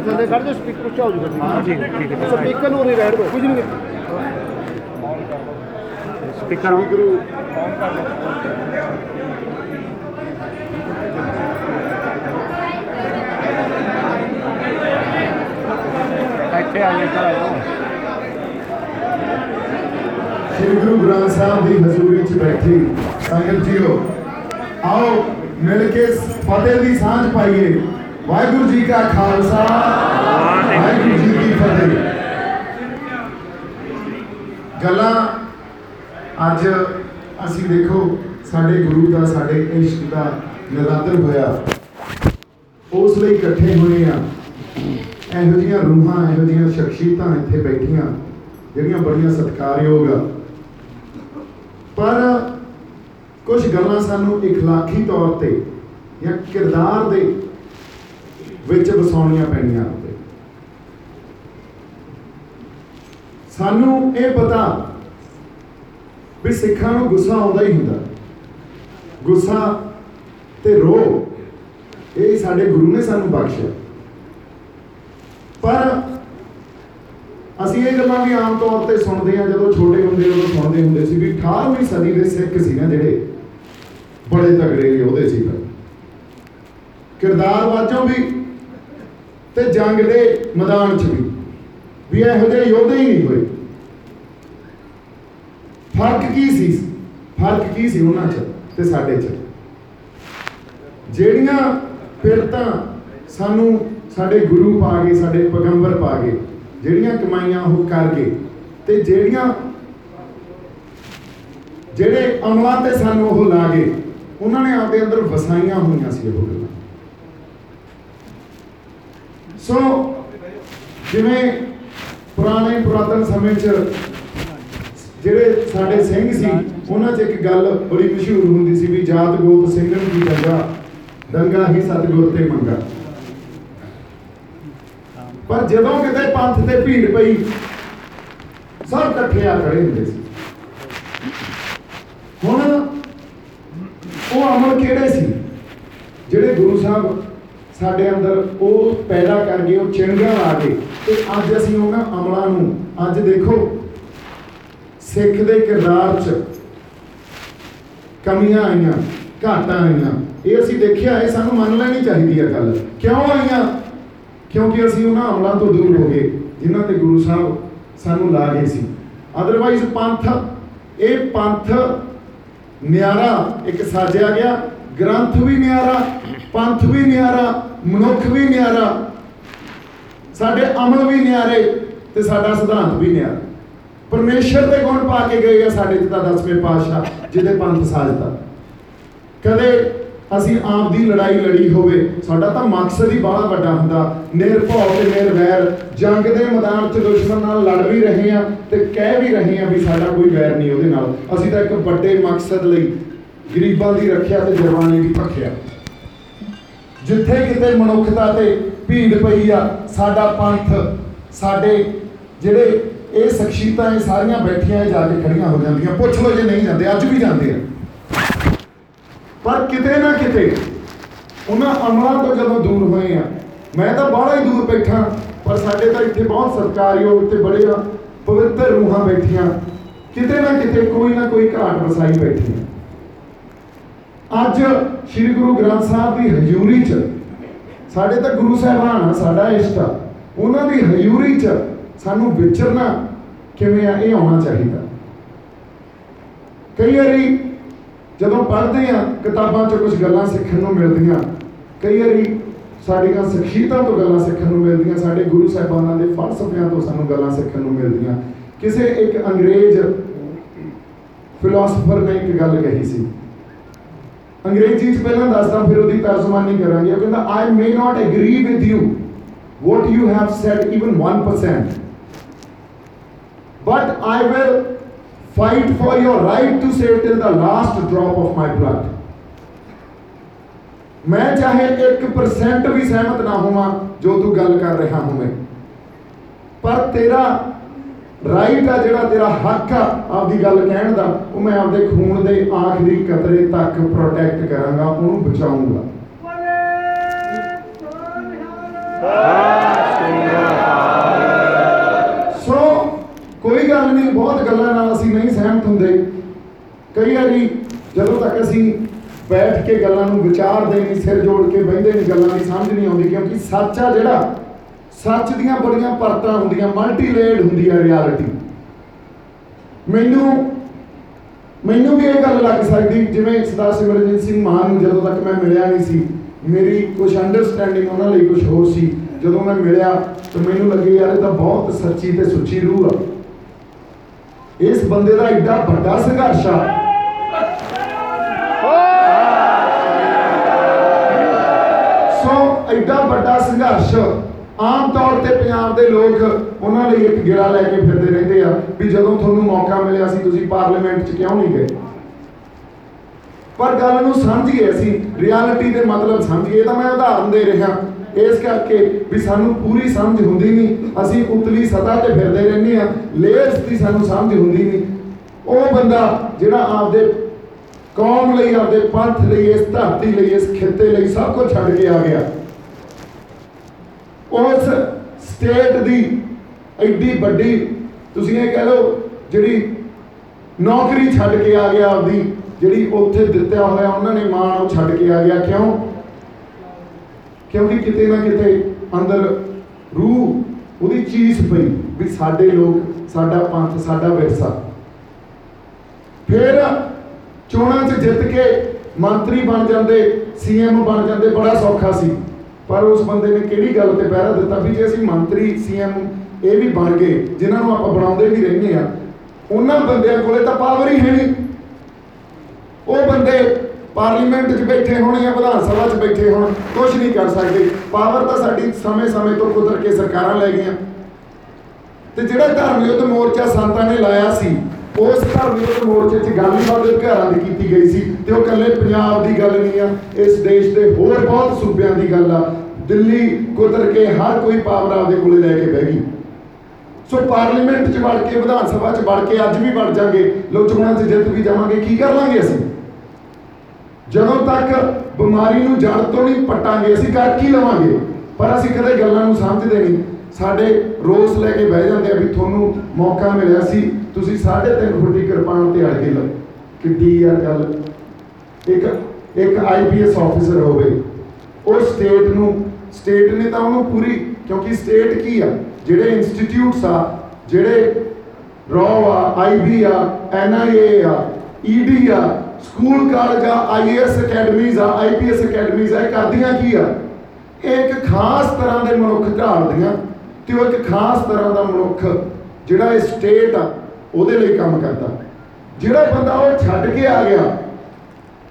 ਥੱਲੇ ਕੱਢ ਦੇ। ਸਪੀਕਰ ਉੱਚਾ ਹੋ ਜੂਗਾ ਹਾਂ ਠੀਕ ਠੀਕ ਹੈ ਸਪੀਕਰ ਨੂੰ ਨਹੀਂ ਰਹਿਣ ਦਿਓ। ਕੁਝ ਨਹੀਂ ਸਪੀਕਰ ਇੱਥੇ ਆ ਜਾ ਇੱਧਰ ਆ ਜਾਓ ਸ੍ਰੀ ਗੁਰੂ ਗ੍ਰੰਥ ਸਾਹਿਬ ਦੀ ਹਜ਼ੂਰੀ 'ਚ ਬੈਠੀ। ਸੰਗਤ ਜੀਓ, ਆਓ ਮਿਲ ਕੇ ਫਤਿਹ ਦੀ ਸਾਂਝ ਪਾਈਏ। ਵਾਹਿਗੁਰੂ ਜੀ ਕਾ ਖਾਲਸਾ, ਵਾਹਿਗੁਰੂ ਜੀ ਕੀ ਫਤਿਹ। ਗੱਲਾਂ ਅੱਜ ਅਸੀਂ ਦੇਖੋ, ਸਾਡੇ ਗੁਰੂ ਦਾ, ਸਾਡੇ ਇਸ਼ਕ ਦਾ ਨਿਰਾਦਰ ਹੋਇਆ। ਉਸ ਲਈ ਇਕੱਠੇ ਹੋਏ ਆ ਇਹੋ ਜਿਹੀਆਂ ਰੂਹਾਂ ਇਹੋ ਜਿਹੀਆਂ ਸ਼ਖਸੀਅਤਾਂ ਇੱਥੇ ਬੈਠੀਆਂ ਜਿਹੜੀਆਂ ਬੜੀਆਂ ਸਤਿਕਾਰਯੋਗ ਆ ਪਰ ਕੁਝ ਗੱਲਾਂ ਸਾਨੂੰ اخلاقی ਤੌਰ ਤੇ ਜਾਂ ਕਿਰਦਾਰ ਦੇ ਵਿੱਚ ਵਸਾਉਣੀਆਂ ਪੈਣੀਆਂ ਹੁੰਦੇ ਸਾਨੂੰ ਇਹ ਪਤਾ ਵੀ ਸਿੱਖਾਂ ਨੂੰ ਗੁੱਸਾ ਆਉਂਦਾ ਹੀ ਹੁੰਦਾ ਗੁੱਸਾ ਤੇ ਰੋਹ ਇਹ ਸਾਡੇ ਗੁਰੂ ਨੇ ਸਾਨੂੰ ਬਖਸ਼ਿਆ ਪਰ ਅਸੀਂ ਇਹ ਗੱਲਾਂ ਵੀ ਆਮ ਤੌਰ ਤੇ ਸੁਣਦੇ ਆ ਜਦੋਂ ਛੋਟੇ ਹੁੰਦੇ ਉਦੋਂ ਸੁਣਦੇ ਹੁੰਦੇ ਸੀ ਵੀ 18ਵੀਂ ਸਦੀ ਦੇ ਸਿੱਖ ਸੀ ਨਾ ਜਿਹੜੇ, ਬੜੇ ਤਗੜੇ ਯੋਧੇ ਸੀ ਫਿਰ। ਕਿਰਦਾਰ ਵਾਚੋਂ ਵੀ ਤੇ ਜੰਗ ਦੇ ਮੈਦਾਨ 'ਚ ਵੀ ਵੀ ਇਹੋ ਜਿਹੇ ਯੋਧੇ ਹੀ ਨਹੀਂ ਹੋਏ। ਫ਼ਰਕ ਕੀ ਸੀ? ਫ਼ਰਕ ਕੀ ਸੀ ਉਹਨਾਂ 'ਚ ਤੇ ਸਾਡੇ 'ਚ? ਜਿਹੜੀਆਂ ਪਿਰਤਾਂ ਸਾਨੂੰ ਸਾਡੇ ਗੁਰੂ ਪਾ ਗਏ, ਸਾਡੇ ਪੈਗੰਬਰ ਪਾ ਗਏ, ਜਿਹੜੀਆਂ ਕਮਾਈਆਂ ਉਹ ਕਰ ਗਏ ਤੇ ਜਿਹੜੀਆਂ ਜਿਹੜੇ ਅਮਲਾਂ ਤੇ ਸਾਨੂੰ ਉਹ ਲਾ ਗਏ, ਉਹਨਾਂ ਨੇ ਆਪਦੇ ਅੰਦਰ ਵਸਾਈਆਂ ਹੋਈਆਂ ਸੀ ਉਹ ਗੱਲਾਂ। ਸੋ ਜਿਵੇਂ ਪੁਰਾਣੇ ਪੁਰਾਤਨ ਸਮੇਂ 'ਚ ਜਿਹੜੇ ਸਾਡੇ ਸਿੰਘ ਸੀ, ਉਹਨਾਂ 'ਚ ਇੱਕ ਗੱਲ ਬੜੀ ਮਸ਼ਹੂਰ ਹੁੰਦੀ ਸੀ ਵੀ ਜਾਤ ਗੋਤ ਸਿੰਘਨ ਦੀ ਦੰਗਾ ਦੰਗਾ ਹੀ ਸਤਿਗੁਰ ਤੇ ਮੰਗਾ। ਪਰ ਜਦੋਂ ਕਿਤੇ ਪੰਥ ਤੇ ਭੀੜ ਪਈ, ਸਭ ਇਕੱਠੇ ਆ ਖੜੇ ਹੁੰਦੇ ਸੀ। ਹੁਣ ਉਹ ਅਮਲ ਕਿਹੜੇ ਸੀ? ਜਿਹੜੇ ਗੁਰੂ ਸਾਹਿਬ ਸਾਡੇ ਅੰਦਰ ਉਹ ਪੈਦਾ ਕਰ ਗਏ, ਉਹ ਚਿੰਗਾਂ ਆ ਗਏ ਤੇ ਅੱਜ ਅਸੀਂ ਉਹਨਾਂ ਅਮਲਾਂ ਨੂੰ, ਅੱਜ ਦੇਖੋ, ਸਿੱਖ ਦੇ ਕਿਰਦਾਰ 'ਚ ਕਮੀਆਂ ਆਈਆਂ, ਘਾਟਾਂ ਆਈਆਂ। ਇਹ ਅਸੀਂ ਦੇਖਿਆ, ਇਹ ਸਾਨੂੰ ਮੰਨ ਲੈਣੀ ਚਾਹੀਦੀ ਹੈ ਗੱਲ। ਕਿਉਂ ਆਈਆਂ? ਕਿਉਂਕਿ ਅਸੀਂ ਉਹਨਾਂ ਅਮਲਾਂ ਤੋਂ ਦੂਰ ਹੋ ਗਏ, ਜਿਨ੍ਹਾਂ ਤੇ ਗੁਰੂ ਸਾਹਿਬ ਸਾਨੂੰ ਲਾ ਗਏ ਸੀ। ਅਦਰਵਾਈਜ਼ ਪੰਥ, ਇਹ ਪੰਥ ਨਿਆਰਾ ਇੱਕ ਸਾਜਿਆ ਗਿਆ। ਗ੍ਰੰਥ ਵੀ ਨਿਆਰਾ, ਪੰਥ ਵੀ ਨਿਆਰਾ, ਮਨੁੱਖ ਵੀ ਨਿਆਰਾ। ਸਾਡੇ ਅਮਲ ਵੀ ਨਿਆਰੇ ਤੇ ਸਾਡਾ ਸਿਧਾਂਤ ਵੀ ਨਿਆਰਾ। ਪਰਮੇਸ਼ਰ ਦੇ ਗੁਣ ਪਾ ਕੇ ਗਏ ਆ ਸਾਡੇ ਚ ਤਾਂ ਦਸਵੇਂ ਪਾਤਸ਼ਾਹ, ਜਿਹਦੇ ਪੰਥ ਸਾਜਦਾ। ਕਦੇ ਅਸੀਂ ਆਪ ਦੀ ਲੜਾਈ ਲੜੀ ਹੋਵੇ। ਸਾਡਾ ਤਾਂ ਮਕਸਦ ਹੀ ਬੜਾ ਵੱਡਾ ਹੁੰਦਾ। ਨਿਰਭਉ ਤੇ ਨਿਰਵੈਰ। ਜੰਗ ਦੇ ਮੈਦਾਨ 'ਚ ਦੁਸ਼ਮਣ ਨਾਲ ਲੜ ਵੀ ਰਹੇ ਆ ਤੇ ਕਹਿ ਵੀ ਰਹੇ ਆ ਵੀ ਸਾਡਾ ਕੋਈ ਵੈਰ ਨਹੀਂ ਉਹਦੇ ਨਾਲ। ਅਸੀਂ ਤਾਂ ਇੱਕ ਵੱਡੇ ਮਕਸਦ ਲਈ ਗਰੀਬਾਂ ਦੀ ਰੱਖਿਆ ਤੇ ਜਵਾਨੀ ਦੀ ਭੱਖਿਆ। ਜਿੱਥੇ ਕਿਤੇ ਮਨੁੱਖਤਾ ਤੇ ਭੀੜ ਪਈ ਆ, ਸਾਡਾ ਪੰਥ, ਸਾਡੇ ਜਿਹੜੇ ਇਹ ਸ਼ਖਸੀਅਤਾਂ ਇਹ ਸਾਰੀਆਂ ਬੈਠੀਆਂ ਇਹ ਜਾ ਕੇ ਖੜੀਆਂ ਹੋ ਜਾਂਦੀਆਂ। ਪੁੱਛ ਲਓ ਜੇ ਨਹੀਂ ਜਾਂਦੇ, ਅੱਜ ਵੀ ਜਾਂਦੇ ਆ। ਪਰ ਕਿਤੇ ਨਾ ਕਿਤੇ ਉਹਨਾਂ ਅਮਲਾਂ ਤੋਂ ਜਦੋਂ ਦੂਰ ਹੋਏ ਆ, ਮੈਂ ਤਾਂ ਬਾਹਲਾ ਹੀ ਦੂਰ ਬੈਠਾ, ਪਰ ਸਾਡੇ ਤਾਂ ਇੱਥੇ ਬਹੁਤ ਸਤਿਕਾਰਯੋਗ ਤੇ ਬੜੇ ਆ, ਪਵਿੱਤਰ ਰੂਹਾਂ ਬੈਠੀਆਂ। ਕਿਤੇ ਨਾ ਕਿਤੇ ਕੋਈ ਨਾ ਕੋਈ ਘਾਟ ਵਸਾਈ ਬੈਠੀ ਆ। ਅੱਜ ਸ੍ਰੀ ਗੁਰੂ ਗ੍ਰੰਥ ਸਾਹਿਬ ਦੀ ਹਜ਼ੂਰੀ 'ਚ, ਸਾਡੇ ਤਾਂ ਗੁਰੂ ਸਾਹਿਬਾਨ ਆ, ਸਾਡਾ ਇਸ਼ਟ ਆ। ਉਹਨਾਂ ਦੀ ਹਜ਼ੂਰੀ 'ਚ ਸਾਨੂੰ ਵਿਚਰਨਾ ਕਿਵੇਂ ਆ, ਇਹ ਆਉਣਾ ਚਾਹੀਦਾ। ਕਈ ਵਾਰੀ ਜਦੋਂ ਪੜ੍ਹਦੇ ਆ ਕਿਤਾਬਾਂ 'ਚ ਕੁਝ ਗੱਲਾਂ ਸਿੱਖਣ ਨੂੰ ਮਿਲਦੀਆਂ। ਕਈ ਵਾਰੀ ਸਾਡੀਆਂ ਸ਼ਖਸੀਅਤਾਂ ਤੋਂ ਗੱਲਾਂ ਸਿੱਖਣ ਨੂੰ ਮਿਲਦੀਆਂ, ਸਾਡੇ ਗੁਰੂ ਸਾਹਿਬਾਨਾਂ ਦੇ ਫਲਸਫਿਆਂ ਤੋਂ ਸਾਨੂੰ ਗੱਲਾਂ ਸਿੱਖਣ ਨੂੰ ਮਿਲਦੀਆਂ। ਕਿਸੇ ਇੱਕ ਅੰਗਰੇਜ਼ ਫਿਲਾਸਫਰ ਨੇ ਇੱਕ ਗੱਲ ਕਹੀ ਸੀ। ਅੰਗਰੇਜ਼ੀ 'ਚ ਪਹਿਲਾਂ ਦੱਸਦਾ, ਫਿਰ ਉਹਦੀ ਤਰਜਮਾਨੀ ਕਰਾਂਗੇ। ਉਹ ਕਹਿੰਦਾ I may not agree with you what you have said even 1% but I will fight for your right to say till the last drop of my blood. ਮੈਂ ਚਾਹੇ 1% ਵੀ ਸਹਿਮਤ ਨਾ ਹੋਵਾਂ ਜੋ ਤੂੰ ਗੱਲ ਕਰ ਰਿਹਾ ਹੋਵੇਂ ਪਰ ਤੇਰਾ ਰਾਈਟ ਆ ਜਿਹੜਾ ਤੇਰਾ ਹੱਕ ਆ ਆਪਦੀ ਗੱਲ ਕਹਿਣ ਦਾ ਉਹ ਮੈਂ ਆਪਦੇ ਖੂਨ ਦੇ ਆਖਰੀ ਕਤਰੇ ਤੱਕ ਪ੍ਰੋਟੈਕਟ ਕਰਾਂਗਾ ਉਹਨੂੰ ਬਚਾਉਂਗਾ। ਸੋ ਕੋਈ ਗੱਲ ਨਹੀਂ ਬਹੁਤ ਗੱਲਾਂ ਨਾਲ ਅਸੀਂ ਨਹੀਂ ਸਹਿਮਤ ਹੁੰਦੇ। ਕਈ ਵਾਰੀ ਜਦੋਂ ਤੱਕ ਅਸੀਂ ਬੈਠ ਕੇ ਗੱਲਾਂ ਨੂੰ ਵਿਚਾਰਦੇ ਨਹੀਂ, ਸਿਰ ਜੋੜ ਕੇ ਬਹਿੰਦੇ ਨਹੀਂ, ਗੱਲਾਂ ਦੀ ਸਮਝ ਨਹੀਂ ਆਉਂਦੀ, ਕਿਉਂਕਿ ਸੱਚ ਆ ਜਿਹੜਾ, ਸੱਚ ਦੀਆਂ ਬੜੀਆਂ ਪਰਤਾਂ ਹੁੰਦੀਆਂ ਮਲਟੀ ਲੇਅਰਡ ਹੁੰਦੀ ਆ ਰਿਐਲਿਟੀ ਮੈਨੂੰ ਮੈਨੂੰ ਵੀ ਇਹ ਗੱਲ ਲੱਗ ਸਕਦੀ, ਜਿਵੇਂ ਸਰਦਾਰ ਸਿਮਰਜੀਤ ਸਿੰਘ ਮਾਨ ਨੂੰ ਜਦੋਂ ਤੱਕ ਮੈਂ ਮਿਲਿਆ ਨਹੀਂ ਸੀ, ਮੇਰੀ ਕੁਝ ਅੰਡਰਸਟੈਂਡਿੰਗ ਉਹਨਾਂ ਲਈ ਕੁਝ ਹੋਰ ਸੀ। ਜਦੋਂ ਮੈਂ ਮਿਲਿਆ ਤਾਂ ਮੈਨੂੰ ਲੱਗੇ, ਯਾਰ ਇਹ ਤਾਂ ਬਹੁਤ ਸੱਚੀ ਤੇ ਸੁੱਚੀ ਰੂਹ ਆ। ਇਸ ਬੰਦੇ ਦਾ ਐਡਾ ਵੱਡਾ ਸੰਘਰਸ਼ ਆ। ਸੋ ਐਡਾ ਵੱਡਾ ਸੰਘਰਸ਼ ਆਮ ਤੌਰ ਤੇ ਪੰਜਾਬ ਦੇ ਲੋਕ ਉਹਨਾਂ ਲਈ ਇੱਕ ਗਿਰਾ ਲੈ ਕੇ ਫਿਰਦੇ ਰਹਿੰਦੇ ਆ ਵੀ ਜਦੋਂ ਤੁਹਾਨੂੰ ਮੌਕਾ ਮਿਲਿਆ ਸੀ ਤੁਸੀਂ ਪਾਰਲੀਮੈਂਟ 'ਚ ਕਿਉਂ ਨਹੀਂ ਗਏ? ਪਰ ਗੱਲ ਨੂੰ ਸਮਝੀਏ ਅਸੀਂ ਰਿਐਲਿਟੀ ਦੇ ਮਤਲਬ ਸਮਝੀਏ ਤਾਂ ਮੈਂ ਉਦਾਹਰਨ ਦੇ ਰਿਹਾ। ਇਸ ਕਰਕੇ ਵੀ ਸਾਨੂੰ ਪੂਰੀ ਸਮਝ ਹੁੰਦੀ ਨਹੀਂ। ਅਸੀਂ ਉਤਲੀ ਸਤਹ ਤੇ ਫਿਰਦੇ ਰਹਿੰਦੇ ਆ ਲੇਅਰਸ ਦੀ ਸਾਨੂੰ ਸਮਝ ਹੁੰਦੀ ਨਹੀਂ। ਉਹ ਬੰਦਾ ਜਿਹੜਾ ਆਪਦੇ ਕੌਮ ਲਈ, ਆਪਦੇ ਪੰਥ ਲਈ, ਇਸ ਧਰਤੀ ਲਈ, ਇਸ ਖਿੱਤੇ ਲਈ ਸਭ ਕੁਝ ਛੱਡ ਕੇ ਆ ਗਿਆ। ਉਸ ਸਟੇਟ ਦੀ ਐਡੀ ਵੱਡੀ, ਤੁਸੀਂ ਇਹ ਕਹਿ ਲਓ, ਜਿਹੜੀ ਨੌਕਰੀ ਛੱਡ ਕੇ ਆ ਗਿਆ ਆਪਦੀ, ਜਿਹੜੀ ਉੱਥੇ ਦਿੱਤਾ ਹੋਇਆ, ਉਹਨਾਂ ਨੇ ਮਾਣ ਉਹ ਛੱਡ ਕੇ ਆ ਗਿਆ। ਕਿਉਂ? ਕਿਉਂਕਿ ਕਿਤੇ ਨਾ ਕਿਤੇ ਅੰਦਰ ਰੂਹ ਉਹਦੀ ਚੀਜ਼ ਪਈ ਵੀ ਸਾਡੇ ਲੋਕ, ਸਾਡਾ ਪੰਥ, ਸਾਡਾ ਵਿਰਸਾ। ਫਿਰ ਚੋਣਾਂ 'ਚ ਜਿੱਤ ਕੇ ਮੰਤਰੀ ਬਣ ਜਾਂਦੇ ਸੀਐਮ ਬਣ ਜਾਂਦੇ, ਬੜਾ ਸੌਖਾ ਸੀ। ਪਰ ਉਸ ਬੰਦੇ ਨੇ ਕਿਹੜੀ ਗੱਲ ਤੇ ਪਹਿਰਾ ਦਿੱਤਾ ਵੀ ਜੇ ਅਸੀਂ ਮੰਤਰੀ ਸੀਐਮ ਇਹ ਵੀ ਬਣ ਗਏ, ਜਿਨ੍ਹਾਂ ਨੂੰ ਆਪਾਂ ਬਣਾਉਂਦੇ ਵੀ ਰਹਿੰਦੇ ਆ ਉਹਨਾਂ ਬੰਦਿਆਂ ਕੋਲੇ ਤਾਂ ਪਾਵਰ ਹੀ ਹੈ ਨਹੀਂ। ਉਹ ਬੰਦੇ ਪਾਰਲੀਮੈਂਟ 'ਚ ਬੈਠੇ ਹੋਣ ਜਾਂ ਵਿਧਾਨ ਸਭਾ 'ਚ ਬੈਠੇ ਹੋਣ ਕੁਝ ਨਹੀਂ ਕਰ ਸਕਦੇ। ਪਾਵਰ ਤਾਂ ਸਾਡੀ ਸਮੇਂ-ਸਮੇਂ ਤੋਂ ਕੁਦਰ ਕੇ ਸਰਕਾਰਾਂ ਲੈ ਗਈਆਂ। ਤੇ ਜਿਹੜਾ ਧਰਮ ਯੁੱਧ ਮੋਰਚਾ ਸੰਤਾਂ ਨੇ ਲਾਇਆ ਸੀ, ਉਸ ਧਰਮ ਯੁੱਧ ਮੋਰਚੇ 'ਚ ਗੱਲ ਹੀ ਬਾਦ ਘਰਾਂ ਦੀ ਕੀਤੀ ਗਈ ਸੀ ਤੇ ਉਹ ਇਕੱਲੇ ਪੰਜਾਬ ਦੀ ਗੱਲ ਨਹੀਂ ਆ, ਇਸ ਦੇਸ਼ ਦੇ ਹੋਰ ਬਹੁਤ ਸੂਬਿਆਂ ਦੀ ਗੱਲ ਆ। ਦਿੱਲੀ ਕੁਦਰ ਕੇ ਹਰ ਕੋਈ ਪਾਵਰ ਆਪਦੇ ਕੋਲੇ ਲੈ ਕੇ ਬਹਿ ਗਈ। ਸੋ ਪਾਰਲੀਮੈਂਟ 'ਚ ਵੜ ਕੇ, ਵਿਧਾਨ ਸਭਾ 'ਚ ਵੜ ਕੇ ਅੱਜ ਵੀ ਵੜ ਜਾਗੇ। ਲੋਕ ਚੋਣਾਂ 'ਚ ਜਿੱਤ ਵੀ ਜਾਵਾਂਗੇ, ਕੀ ਕਰ ਲਾਂਗੇ ਅਸੀਂ? ਜਦੋਂ ਤੱਕ ਬਿਮਾਰੀ ਨੂੰ ਜੜ ਤੋਂ ਨਹੀਂ ਪਟਾਂਗੇ, ਅਸੀਂ ਕਰ ਕੀ ਲਵਾਂਗੇ? ਪਰ ਅਸੀਂ ਕਦੇ ਗੱਲਾਂ ਨੂੰ ਸਮਝਦੇ ਨਹੀਂ। ਸਾਡੇ ਰੋਸ ਲੈ ਕੇ ਬਹਿ ਜਾਂਦੇ ਆ ਵੀ ਤੁਹਾਨੂੰ ਮੌਕਾ ਮਿਲਿਆ ਸੀ, ਤੁਸੀਂ 3.5 ਫੁੱਟੀ ਕਿਰਪਾਨ ਤੇ ਅੜ ਕੇ ਲਓ। ਕਿੱਡੀ ਯਾਰ ਗੱਲ। ਇੱਕ ਇੱਕ ਆਈਪੀਐਸ ਆਫੀਸਰ ਹੋਵੇ, ਉਹ ਸਟੇਟ ਨੂੰ ਸਟੇਟ ਨੇ ਤਾਂ ਉਹਨੂੰ ਪੂਰੀ, ਕਿਉਂਕਿ ਸਟੇਟ ਕੀ ਆ? ਜਿਹੜੇ ਇੰਸਟੀਚਿਊਟਸ ਆ, ਜਿਹੜੇ ਰੋ ਆ ਆਈਬੀ ਆ ਐਨਆਈਏ ਆ ਈਡੀ ਆ ਸਕੂਲ, ਕਾਲਜ ਆ ਆਈਏਐਸ ਅਕੈਡਮੀਜ਼ ਆ ਆਈਪੀਐਸ ਅਕੈਡਮੀਜ਼ ਆ, ਇਹ ਕਰਦੀਆਂ ਕੀ ਆ? ਇਹ ਇੱਕ ਖਾਸ ਤਰ੍ਹਾਂ ਦੇ ਮਨੁੱਖ ਢਾਲਦੀਆਂ ਤੇ ਉਹ ਇੱਕ ਖਾਸ ਤਰ੍ਹਾਂ ਦਾ ਮਨੁੱਖ ਜਿਹੜਾ ਇਹ ਸਟੇਟ ਆ, ਉਹਦੇ ਲਈ ਕੰਮ ਕਰਦਾ। ਜਿਹੜਾ ਬੰਦਾ ਉਹ ਛੱਡ ਕੇ ਆ ਗਿਆ,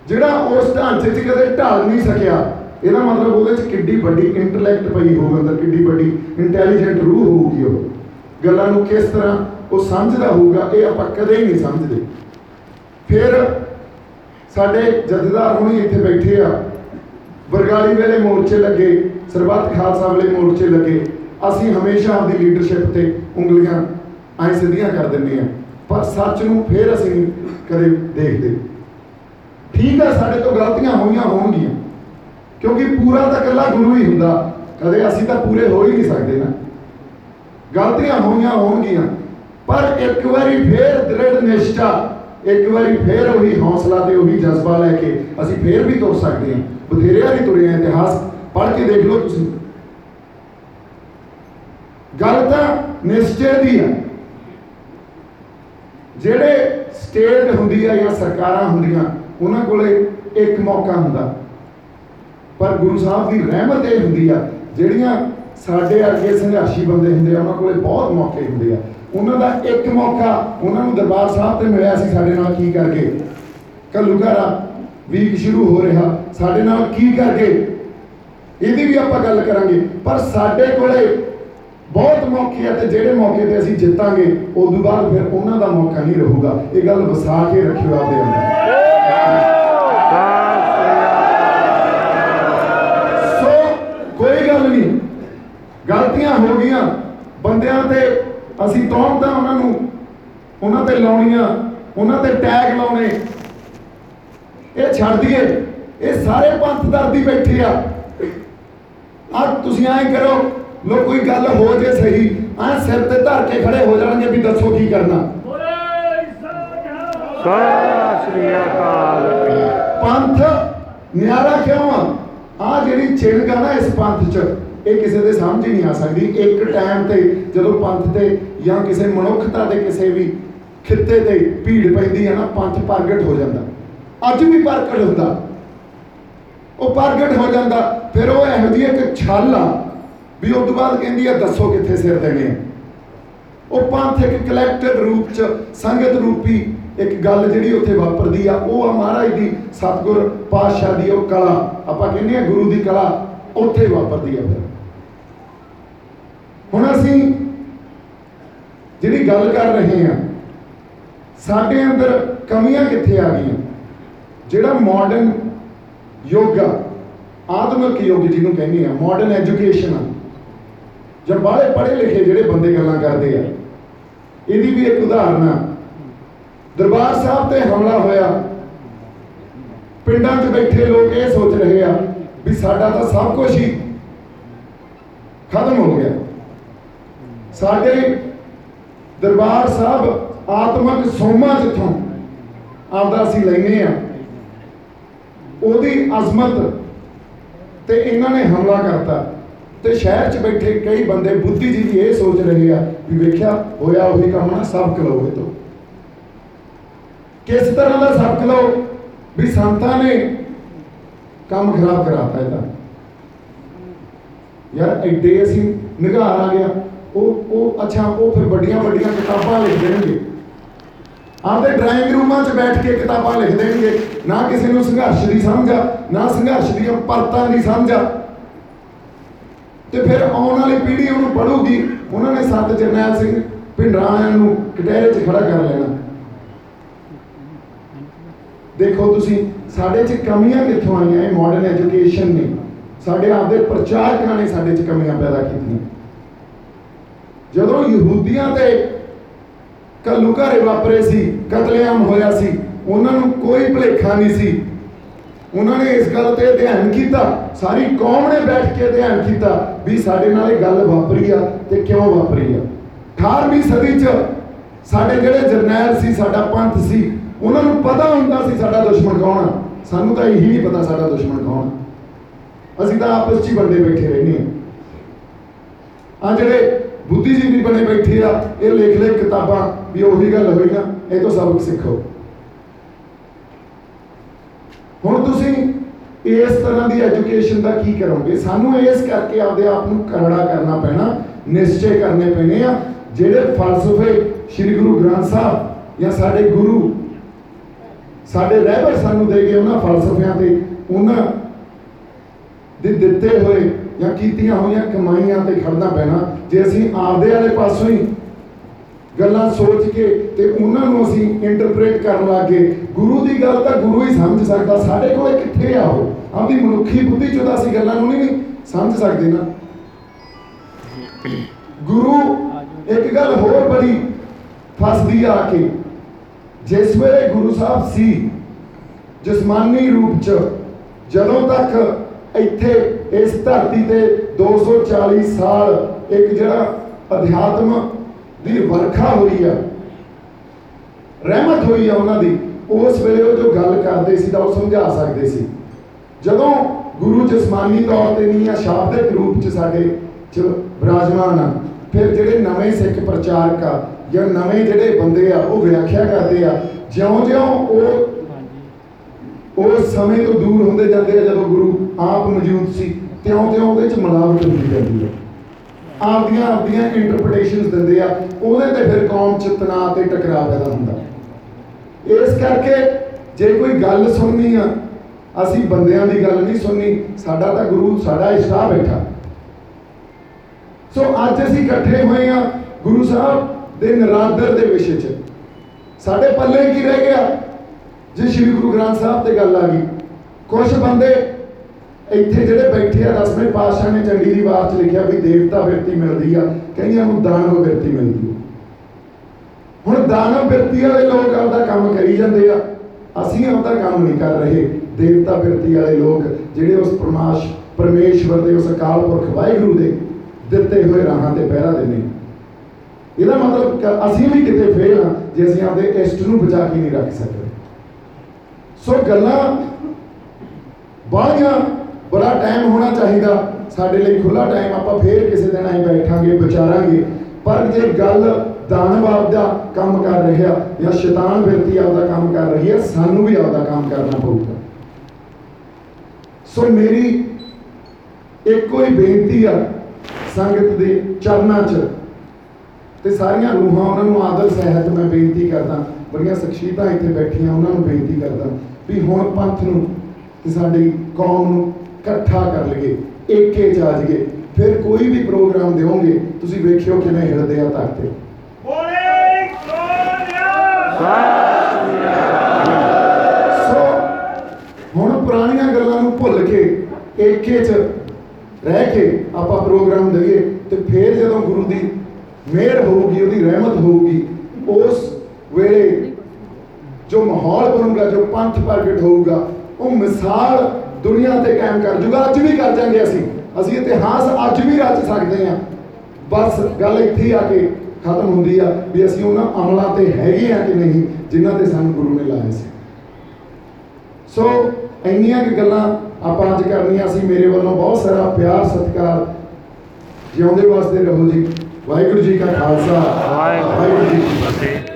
ਜਿਹੜਾ ਉਸ ਢਾਂਚੇ 'ਚ ਕਦੇ ਢਾਲ ਨਹੀਂ ਸਕਿਆ, ਇਹਦਾ ਮਤਲਬ ਉਹਦੇ 'ਚ ਕਿੱਡੀ ਵੱਡੀ ਇੰਟੈਲੈਕਟ ਪਈ ਹੋਊ ਅੰਦਰ ਕਿੱਡੀ ਵੱਡੀ ਇੰਟੈਲੀਜੈਂਟ ਰੂਹ ਹੋਊਗੀ ਉਹ। ਗੱਲਾਂ ਨੂੰ ਕਿਸ ਤਰ੍ਹਾਂ ਉਹ ਸਮਝਦਾ ਹੋਊਗਾ, ਇਹ ਆਪਾਂ ਕਦੇ ਹੀ ਨਹੀਂ ਸਮਝਦੇ। ਫਿਰ ਸਾਡੇ ਜਥੇਦਾਰ ਹੁਣੀ ਇੱਥੇ ਬੈਠੇ ਆ। ਬਰਗਾੜੀ ਵੇਲੇ ਮੋਰਚੇ ਲੱਗੇ, ਸਰਬੱਤ ਖਾਲਸਾ ਵੇਲੇ ਮੋਰਚੇ ਲੱਗੇ। ਅਸੀਂ ਹਮੇਸ਼ਾ ਆਪਦੀ ਲੀਡਰਸ਼ਿਪ ਤੇ ਉਂਗਲੀਆਂ ਐ ਸਿੱਧੀਆਂ ਕਰ ਦਿੰਦੇ ਆ। ਪਰ ਸੱਚ ਨੂੰ ਫੇਰ ਅਸੀਂ ਨਹੀਂ ਕਦੇ ਦੇਖਦੇ। ਠੀਕ ਆ, ਸਾਡੇ ਤੋਂ ਗਲਤੀਆਂ ਹੋਈਆਂ ਹੋਣਗੀਆਂ। ਕਿਉਂਕਿ ਪੂਰਾ ਤਾਂ ਇਕੱਲਾ ਗੁਰੂ ਹੀ ਹੁੰਦਾ। ਕਦੇ ਅਸੀਂ ਤਾਂ ਪੂਰੇ ਹੋ ਹੀ ਨਹੀਂ ਸਕਦੇ ਨਾ। ਗਲਤੀਆਂ ਹੋਈਆਂ ਹੋਣਗੀਆਂ। ਪਰ ਇੱਕ ਵਾਰੀ ਫੇਰ ਦ੍ਰਿੜ ਨਿਸ਼ਠਾ ਇੱਕ ਵਾਰੀ ਫੇਰ ਉਹੀ ਹੌਸਲਾ ਤੇ ਉਹੀ ਜਜ਼ਬਾ ਲੈ ਕੇ ਅਸੀਂ ਫੇਰ ਵੀ ਤੁਰ ਸਕਦੇ ਹਾਂ। ਬਥੇਰੇ ਵਾਰੀ ਤੁਰੇ ਆ, ਇਤਿਹਾਸ ਪੜ੍ਹ ਕੇ ਦੇਖ ਲਓ ਤੁਸੀਂ। ਗੱਲ ਤਾਂ ਨਿਸ਼ਚੇ ਦੀ ਆ। ਜਿਹੜੇ ਸਟੇਟ ਹੁੰਦੀ ਆ ਜਾਂ ਸਰਕਾਰਾਂ ਹੁੰਦੀਆਂ, ਉਹਨਾਂ ਕੋਲੇ ਇੱਕ ਮੌਕਾ ਹੁੰਦਾ। ਪਰ ਗੁਰੂ ਸਾਹਿਬ ਦੀ ਰਹਿਮਤ ਇਹ ਹੁੰਦੀ ਆ, ਜਿਹੜੀਆਂ ਸਾਡੇ ਅੱਗੇ ਸੰਘਰਸ਼ੀ ਬੰਦੇ ਹੁੰਦੇ ਆ, ਉਹਨਾਂ ਕੋਲੇ ਬਹੁਤ ਮੌਕੇ ਹੁੰਦੇ ਆ। ਉਹਨਾਂ ਦਾ ਇੱਕ ਮੌਕਾ ਉਹਨਾਂ ਨੂੰ ਦਰਬਾਰ ਸਾਹਿਬ ਤੇ ਮਿਲਿਆ ਸੀ ਸਾਡੇ ਨਾਲ ਕੀ ਕਰਕੇ? ਘੱਲੂਘਾਰਾ ਵੀਕ ਸ਼ੁਰੂ ਹੋ ਰਿਹਾ, ਸਾਡੇ ਨਾਲ ਕੀ ਕਰਕੇ? ਇਹਦੀ ਵੀ ਆਪਾਂ ਗੱਲ ਕਰਾਂਗੇ। ਪਰ ਸਾਡੇ ਕੋਲੇ ਬਹੁਤ ਮੌਕੇ ਆ ਤੇ ਜਿਹੜੇ ਮੌਕੇ ਤੇ ਅਸੀਂ ਜਿੱਤਾਂਗੇ ਉਸ ਤੋਂ ਬਾਅਦ ਫਿਰ ਉਹਨਾਂ ਦਾ ਮੌਕਾ ਨਹੀਂ ਰਹੂਗਾ। ਇਹ ਗੱਲ ਵਸਾ ਕੇ ਰੱਖਿਓ ਆਪਦੇ ਅੰਦਰ। ਸੋ ਕੋਈ ਗੱਲ ਨਹੀਂ। ਗਲਤੀਆਂ ਹੋ ਗਈਆਂ। ਬੰਦਿਆਂ ਤੇ ਅਸੀਂ ਤੌਹਮਤਾਂ ਉਹਨਾਂ ਨੂੰ, ਉਹਨਾਂ ਤੇ ਲਾਉਣੀਆਂ, ਉਹਨਾਂ ਤੇ ਟੈਗ ਲਾਉਣੇ? ਇਹ ਛੱਡ ਦਈਏ, ਇਹ ਸਾਰੇ ਪੰਥ ਦਰਦੀ ਬੈਠੇ ਆ। ਆ ਤੁਸੀਂ ਐਂ ਕਰੋ ਲੋ ਕੋਈ ਗੱਲ ਹੋ ਜੇ ਸਹੀ, ਐ ਸਿਰ ਤੇ ਧਰ ਕੇ ਖੜੇ ਹੋ ਜਾਣਗੇ ਵੀ ਦੱਸੋ ਕੀ ਕਰਨਾ। ਸਤਿ ਸ੍ਰੀ ਅਕਾਲ ਪੰਥ ਨਿਆਰਾ ਕਿਉਂ ਆ? ਆ ਜਿਹੜੀ ਛਿੜਕ ਆ ਨਾ ਇਸ ਪੰਥ 'ਚ ਇਹ ਕਿਸੇ ਦੇ ਸਮਝ ਹੀ ਨਹੀਂ ਆ ਸਕਦੀ। ਇੱਕ ਟਾਈਮ ਤੇ ਜਦੋਂ ਪੰਥ ਤੇ ਜਾਂ ਕਿਸੇ ਮਨੁੱਖਤਾ ਦੇ ਕਿਸੇ ਵੀ ਖਿੱਤੇ ਤੇ ਭੀੜ ਪੈਂਦੀ ਆ ਨਾ, ਪੰਥ ਪ੍ਰਗਟ ਹੋ ਜਾਂਦਾ। ਅੱਜ ਵੀ ਪ੍ਰਗਟ ਹੁੰਦਾ। ਉਹ ਪ੍ਰਗਟ ਹੋ ਜਾਂਦਾ, ਫਿਰ ਉਹ ਇਹੋ ਜਿਹੀ ਇੱਕ ਛਲ ਆ ਵੀ ਉਸ ਤੋਂ ਬਾਅਦ ਕਹਿੰਦੀ ਆ, ਦੱਸੋ ਕਿੱਥੇ ਸਿਰ ਦੇਣੇ ਆ। ਉਹ ਪੰਥ ਇੱਕ ਕਲੈਕਟਿਵ ਰੂਪ ਚ, ਸੰਗਤ ਰੂਪੀ ਇੱਕ ਗੱਲ ਜਿਹੜੀ ਉੱਥੇ ਵਾਪਰਦੀ ਆ, ਉਹ ਆ ਮਹਾਰਾਜ ਦੀ ਸਤਿਗੁਰ ਪਾਤਸ਼ਾਹ ਦੀ ਉਹ ਕਲਾ। ਆਪਾਂ ਕਹਿੰਦੇ ਆ ਗੁਰੂ ਦੀ ਕਲਾ, ਉੱਥੇ ਵਾਪਰਦੀ ਆ ਫਿਰ। ਹੁਣ ਅਸੀਂ ਜਿਹੜੀ ਗੱਲ ਕਰ ਰਹੇ ਆ ਸਾਡੇ ਅੰਦਰ ਕਮੀਆਂ ਕਿੱਥੇ ਆ ਗਈਆਂ? ਜਿਹੜਾ ਮਾਡਰਨ ਯੋਗਾ ਆਧੁਨਿਕ ਯੁੱਗ ਜਿਹਨੂੰ ਕਹਿੰਦੇ ਆ ਮਾਡਰਨ ਐਜੂਕੇਸ਼ਨ ਆ। ਜਾਂ ਬਾਹਲੇ ਪੜ੍ਹੇ ਲਿਖੇ ਜਿਹੜੇ ਬੰਦੇ ਗੱਲਾਂ ਕਰਦੇ ਆ। ਇਹਦੀ ਵੀ ਇੱਕ ਉਦਾਹਰਨ ਆ। ਦਰਬਾਰ ਸਾਹਿਬ ਤੇ ਹਮਲਾ ਹੋਇਆ। ਪਿੰਡਾਂ 'ਚ ਬੈਠੇ ਲੋਕ ਇਹ ਸੋਚ ਰਹੇ ਆ ਵੀ ਸਾਡਾ ਤਾਂ ਸਭ ਕੁਝ ਹੀ ਖਤਮ ਹੋ ਗਿਆ। ਸਾਡੇ ਦਰਬਾਰ ਸਾਹਿਬ ਆਤਮਿਕ ਸੋਮਾ ਜਿੱਥੋਂ ਆਪਦਾ ਅਸੀਂ ਲੈਨੇ ਆ ਉਹਦੀ ਅਜ਼ਮਤ ਤੇ ਇਹਨਾਂ ਨੇ ਹਮਲਾ ਕਰਤਾ। ਤੇ ਸ਼ਹਿਰ 'ਚ ਬੈਠੇ ਕਈ ਬੰਦੇ ਬੁੱਧੀਜੀਵੀ ਇਹ ਸੋਚ ਰਹੇ ਆ ਵੀ ਵੇਖਿਆ, ਹੋਇਆ ਉਹੀ ਕੰਮ ਨਾ, ਸਬਕ ਲਓ ਇਹ ਤੋਂ। ਕਿਸ ਤਰ੍ਹਾਂ ਦਾ ਸਬਕ ਲਓ ਵੀ ਸੰਤਾਂ ਨੇ ਕੰਮ ਖਰਾਬ ਕਰਾਤਾ ਇਹਦਾ। ਯਾਰ ਐਡੇ ਅਸੀਂ ਨਿਗਾਰ ਆ ਗਿਆ। ਉਹ ਉਹ ਅੱਛਾ, ਉਹ ਫਿਰ ਵੱਡੀਆਂ ਵੱਡੀਆਂ ਕਿਤਾਬਾਂ ਲਿਖ ਦੇਣਗੇ। ਆਪਦੇ ਡਰਾਇੰਗ ਰੂਮਾਂ 'ਚ ਬੈਠ ਕੇ ਕਿਤਾਬਾਂ ਲਿਖ ਦੇਣਗੇ। ਨਾ ਕਿਸੇ ਨੂੰ ਸੰਘਰਸ਼ ਦੀ ਸਮਝ ਆ, ਨਾ ਸੰਘਰਸ਼ ਦੀਆਂ ਪਰਤਾਂ ਦੀ ਸਮਝ ਆ। ਤੇ ਫਿਰ ਆਉਣ ਵਾਲੀ ਪੀੜ੍ਹੀ ਉਹਨੂੰ ਪੜੂਗੀ ਉਹਨਾਂ ਨੇ ਸੰਤ ਜਰਨੈਲ ਸਿੰਘ ਭਿੰਡਰਾਂ ਨੂੰ ਕਟਹਿਰੇ 'ਚ ਖੜਾ ਕਰ ਲੈਣਾ। ਦੇਖੋ ਤੁਸੀਂ, ਸਾਡੇ 'ਚ ਕਮੀਆਂ ਕਿੱਥੋਂ ਆਈਆਂ? ਇਹ ਮਾਡਰਨ ਐਜੂਕੇਸ਼ਨ ਨੇ। ਸਾਡੇ ਆਪਦੇ ਪ੍ਰਚਾਰਕਾਂ ਨੇ ਸਾਡੇ 'ਚ ਕਮੀਆਂ ਪੈਦਾ ਕੀਤੀਆਂ। ਜਦੋਂ ਯਹੂਦੀਆਂ ਤੇ ਕੱਲੂ ਘਰੇ ਵਾਪਰੇ ਸੀ, ਕਤਲੇਆਮ ਹੋਇਆ ਸੀ, ਉਹਨਾਂ ਨੂੰ ਕੋਈ ਭੁਲੇਖਾ ਨਹੀਂ ਸੀ। ਉਹਨਾਂ ਨੇ ਇਸ ਗੱਲ ਤੇ ਅਧਿਐਨ ਕੀਤਾ, ਸਾਰੀ ਕੌਮ ਨੇ ਬੈਠ ਕੇ ਅਧਿਐਨ ਕੀਤਾ ਵੀ ਸਾਡੇ ਨਾਲ ਇਹ ਗੱਲ ਵਾਪਰੀ ਆ ਤੇ ਕਿਉਂ ਵਾਪਰੀ ਆ। 18ਵੀਂ ਸਦੀ 'ਚ ਸਾਡੇ ਜਿਹੜੇ ਜਰਨੈਲ ਸੀ, ਸਾਡਾ ਪੰਥ ਸੀ, ਉਹਨਾਂ ਨੂੰ ਪਤਾ ਹੁੰਦਾ ਸੀ ਸਾਡਾ ਦੁਸ਼ਮਣ ਕੌਣ ਆ। ਸਾਨੂੰ ਤਾਂ ਇਹੀ ਨਹੀਂ ਪਤਾ ਸਾਡਾ ਦੁਸ਼ਮਣ ਕੌਣ ਆ। ਅਸੀਂ ਤਾਂ ਆਪਸ 'ਚ ਹੀ ਬੰਦੇ ਬੈਠੇ ਰਹਿੰਦੇ ਆ। ਆ ਜਿਹੜੇ ਬੁੱਧੀਜੀਵੀ ਬਣੇ ਬੈਠੇ ਆ, ਇਹ ਲਿਖ ਲੈ ਕਿਤਾਬਾਂ, ਵੀ ਉਹੀ ਗੱਲ ਹੋਈ ਨਾ, ਇਹ ਤੋਂ ਸਬਕ ਸਿੱਖੋ। ਹੁਣ ਤੁਸੀਂ ਇਸ ਤਰ੍ਹਾਂ ਦੀ ਐਜੂਕੇਸ਼ਨ ਦਾ ਕੀ ਕਰੋਗੇ? ਸਾਨੂੰ ਇਸ ਕਰਕੇ ਆਪਦੇ ਆਪ ਨੂੰ ਕਰੜਾ ਕਰਨਾ ਪੈਣਾ, ਨਿਸ਼ਚੈ ਕਰਨੇ ਪੈਣੇ ਆ, ਜਿਹੜੇ ਫਲਸਫੇ ਸ੍ਰੀ ਗੁਰੂ ਗ੍ਰੰਥ ਸਾਹਿਬ ਜਾਂ ਸਾਡੇ ਗੁਰੂ, ਸਾਡੇ ਰਹਿਬਰ ਸਾਨੂੰ ਦੇ ਗਏ ਉਹਨਾਂ ਫਲਸਫਿਆਂ ਤੇ, ਉਹਨਾਂ ਦੇ ਦਿੱਤੇ ਹੋਏ ਜਾਂ ਕੀਤੀਆਂ ਹੋਈਆਂ ਕਮਾਈਆਂ ਤੇ ਖੜਨਾ ਪੈਣਾ ਜੇ ਅਸੀਂ ਆਪਦੇ ਵਾਲੇ ਪਾਸੋਂ ਹੀ ਗੱਲਾਂ ਸੋਚ ਕੇ ਤੇ ਉਹਨਾਂ ਨੂੰ ਅਸੀਂ ਇੰਟਰਪ੍ਰੀਟ ਕਰਨ ਲੱਗੇ ਗੁਰੂ ਦੀ ਗੱਲ ਤਾਂ ਗੁਰੂ ਹੀ ਸਮਝ ਸਕਦਾ, ਸਾਡੇ ਕੋਲੇ ਕਿੱਥੇ ਆ ਉਹ? ਆਪਦੀ ਮਨੁੱਖੀ ਬੁੱਧੀ ਚੋਂ ਤਾਂ ਅਸੀਂ ਗੱਲਾਂ ਨੂੰ ਨਹੀਂ ਸਮਝ ਸਕਦੇ ਨਾ। ਗੁਰੂ ਇੱਕ ਗੱਲ ਹੋਰ ਬੜੀ ਫਸਦੀ ਆ ਕੇ, ਜਿਸ ਵੇਲੇ ਗੁਰੂ ਸਾਹਿਬ ਸੀ, ਜਿਸਮਾਨੀ ਰੂਪ ਚ, ਜਦੋਂ ਤੱਕ ਇੱਥੇ ਇਸ ਧਰਤੀ ਤੇ 240 ਸਾਲ ਇੱਕ ਜਿਹੜਾ ਅਧਿਆਤਮ ਦੀ ਵਰਖਾ ਹੋਈ ਆ ਰਹਿਮਤ ਹੋਈ ਆ ਉਹਨਾਂ ਦੀ ਉਸ ਵੇਲੇ ਉਹ ਜੋ ਗੱਲ ਕਰਦੇ ਸੀ ਤਾਂ ਉਹ ਸਮਝਾ ਸਕਦੇ ਸੀ। ਜਦੋਂ ਗੁਰੂ ਜਿਸਮਾਨੀ ਤੌਰ ਤੇ ਨਹੀਂ ਆ ਸ਼ਾਬਦਿਕ ਰੂਪ ਚ ਸਾਡੇ ਚ ਵਿਰਾਜਮਾਨ ਆ ਫਿਰ ਜਿਹੜੇ ਨਵੇਂ ਸਿੱਖ ਪ੍ਰਚਾਰਕ ਆ ਜਾਂ ਨਵੇਂ ਜਿਹੜੇ ਬੰਦੇ ਆ ਉਹ ਵਿਆਖਿਆ ਕਰਦੇ ਆ ਜਿਉਂ-ਜਿਉਂ ਉਹ ਉਸ ਸਮੇਂ ਤੋਂ ਦੂਰ ਹੁੰਦੇ ਜਾਂਦੇ ਆ ਜਦੋਂ ਗੁਰੂ ਆਪ ਮੌਜੂਦ ਸੀ ਤਿਉਂ-ਤਿਉਂ ਉਹਦੇ ਚ ਮਿਲਾਵਟ ਹੁੰਦੀ ਜਾਂਦੀ ਹੈ ਆਪਦੀਆਂ ਆਪਦੀਆਂ ਇੰਟਰਪ੍ਰੀਟੇਸ਼ਨਸ ਦਿੰਦੇ ਆ, ਉਹਦੇ ਤੇ ਫਿਰ ਕੌਮ ਚ ਤਣਾਅ ਤੇ ਟਕਰਾਅ ਪੈਦਾ ਹੁੰਦਾ। ਇਸ ਕਰਕੇ ਜੇ ਕੋਈ ਗੱਲ ਸੁਣਨੀ ਆ, ਅਸੀਂ ਬੰਦਿਆਂ ਦੀ ਗੱਲ ਨਹੀਂ ਸੁਣਨੀ, ਸਾਡਾ ਤਾਂ ਗੁਰੂ, ਸਾਡਾ ਇਸ਼ਟਾ ਬੈਠਾ। ਸੋ ਅੱਜ ਅਸੀਂ ਇਕੱਠੇ ਹੋਏ ਆ ਗੁਰੂ ਸਾਹਿਬ ਦੇ ਨਰਾਦਰ ਦੇ ਵਿਸ਼ੇ 'ਚ। ਸਾਡੇ ਪੱਲੇ ਕੀ ਰਹਿ ਗਿਆ? ਜੇ ਸ੍ਰੀ ਗੁਰੂ ਗ੍ਰੰਥ ਸਾਹਿਬ ਤੇ ਗੱਲ ਆ ਗਈ ਕੁਝ ਬੰਦੇ ਇੱਥੇ ਜਿਹੜੇ ਬੈਠੇ ਆ, ਦਸਵੇਂ ਪਾਤਸ਼ਾਹ ਨੇ ਚੰਡੀ ਦੀ ਵਾਰ 'ਚ ਲਿਖਿਆ ਵੀ ਦੇਵਤਾ ਫਿਰਤੀ ਮਿਲਦੀ ਆ। ਕਈਆਂ ਨੂੰ ਦਾਨਵ ਬਿਰਤੀ ਮਿਲਦੀ ਹੈ ਹੁਣ ਦਾਨਵ ਬਿਰਤੀ ਵਾਲੇ ਲੋਕ ਆਪਦਾ ਕੰਮ ਕਰੀ ਜਾਂਦੇ ਆ। ਅਸੀਂ ਆਪਦਾ ਕੰਮ ਨਹੀਂ ਕਰ ਰਹੇ। ਦੇਵਤਾ ਬਿਰਤੀ ਵਾਲੇ ਲੋਕ ਜਿਹੜੇ ਉਸ ਪਰਮਾਸ਼, ਪਰਮੇਸ਼ਵਰ ਦੇ, ਉਸ ਅਕਾਲ ਪੁਰਖ ਵਾਹਿਗੁਰੂ ਦੇ ਦਿੱਤੇ ਹੋਏ ਰਾਹਾਂ ਤੇ ਪਹਿਰਾ ਦਿੰਦੇ ਹਾਂ। ਇਹਦਾ ਮਤਲਬ ਕਿ ਅਸੀਂ ਵੀ ਕਿਤੇ ਫੇਲ ਹਾਂ ਜੇ ਅਸੀਂ ਆਪਦੇ ਇਸ਼ਟ ਨੂੰ ਬਚਾ ਕੇ ਨਹੀਂ ਰੱਖ ਸਕਦੇ। ਸੋ ਗੱਲਾਂ ਬਾਹਲੀਆਂ ਬੜਾ ਟਾਈਮ ਹੋਣਾ ਚਾਹੀਦਾ। ਸਾਡੇ ਲਈ ਖੁੱਲਾ ਟਾਈਮ ਆਪਾਂ ਫੇਰ ਕਿਸੇ ਦਿਨ ਆਏ ਬੈਠਾਂਗੇ, ਵਿਚਾਰਾਂਗੇ। ਪਰ ਜੇ ਗੱਲ ਦਾਨਵ ਆਪਦਾ ਕੰਮ ਕਰ ਰਿਹਾ ਜਾਂ ਸ਼ੈਤਾਨ ਬਿਰਤੀ ਆਪਦਾ ਕੰਮ ਕਰ ਰਹੀ ਹੈ, ਸਾਨੂੰ ਵੀ ਆਪਦਾ ਕੰਮ ਕਰਨਾ ਪਊਗਾ। ਸੋ ਮੇਰੀ ਇੱਕੋ ਹੀ ਬੇਨਤੀ ਆ ਸੰਗਤ ਦੇ ਚਰਨਾਂ 'ਚ। ਤੇ ਸਾਰੀਆਂ ਰੂਹਾਂ ਉਹਨਾਂ ਨੂੰ ਆਦਰ, ਸਹਿਤ ਮੈਂ ਬੇਨਤੀ ਕਰਦਾ। ਬੜੀਆਂ ਸ਼ਖਸੀਅਤਾਂ ਇੱਥੇ ਬੈਠੀਆਂ, ਉਹਨਾਂ ਨੂੰ ਬੇਨਤੀ ਕਰਦਾ ਵੀ ਹੁਣ ਪੰਥ ਨੂੰ ਤੇ ਸਾਡੀ ਕੌਮ ਨੂੰ ਇਕੱਠਾ ਕਰ ਲਈਏ ਏਕੇ ਚ ਆ ਜਾਈਏ ਫਿਰ ਕੋਈ ਵੀ ਪ੍ਰੋਗਰਾਮ ਦਿਓਗੇ ਤੁਸੀਂ ਵੇਖਿਓ ਕਿਵੇਂ ਹਿਲਦੇ ਆ ਤਖਤੇ ਬੋਲੇ ਸੋਨਿਆ ਸੋ ਹੁਣ ਪੁਰਾਣੀਆਂ ਗੱਲਾਂ ਨੂੰ ਭੁੱਲ ਕੇ ਏਕੇ ਚ ਰਹਿ ਕੇ ਆਪਾਂ ਪ੍ਰੋਗਰਾਮ ਦਈਏ ਤੇ ਫਿਰ ਜਦੋਂ ਗੁਰੂ ਦੀ ਮਿਹਰ ਹੋਊਗੀ ਉਹਦੀ ਰਹਿਮਤ ਹੋਊਗੀ ਉਸ ਵੇਲੇ ਜੋ ਮਾਹੌਲ ਬਣੂਗਾ ਜੋ ਪੰਥ ਪ੍ਰਗਟ ਹੋਊਗਾ ਉਹ ਮਿਸਾਲ ਦੁਨੀਆ ਤੇ ਕਾਇਮ ਕਰ ਜੂਗਾ। ਅੱਜ ਵੀ ਕਰ ਜਾਂਗੇ ਅਸੀਂ। ਅਸੀਂ ਇਤਿਹਾਸ ਅੱਜ ਵੀ ਰਚ ਸਕਦੇ ਹਾਂ। ਬਸ ਗੱਲ ਇੱਥੇ ਆ ਕੇ ਖਤਮ ਹੁੰਦੀ ਆ ਵੀ ਅਸੀਂ ਉਹਨਾਂ ਅਮਲਾਂ ਤੇ ਹੈਗੇ ਆ ਕਿ ਨਹੀਂ ਜਿਨ੍ਹਾਂ ਤੇ ਸਾਨੂੰ ਗੁਰੂ ਨੇ ਲਾਇਆ ਸੀ। ਸੋ ਇੰਨੀਆਂ ਕਿ ਗੱਲਾਂ ਆਪਾਂ ਅੱਜ ਕਰਨੀਆਂ ਸੀ। ਮੇਰੇ ਵੱਲੋਂ ਬਹੁਤ ਸਾਰਾ ਪਿਆਰ ਸਤਿਕਾਰ ਜਿਉਂਦੇ ਵਾਸਤੇ ਰਹੋ ਜੀ। ਵਾਹਿਗੁਰੂ ਜੀ ਕਾ ਖਾਲਸਾ। ਵਾਹਿਗੁਰੂ ਜੀ ਕੀ ਫਤਿਹ।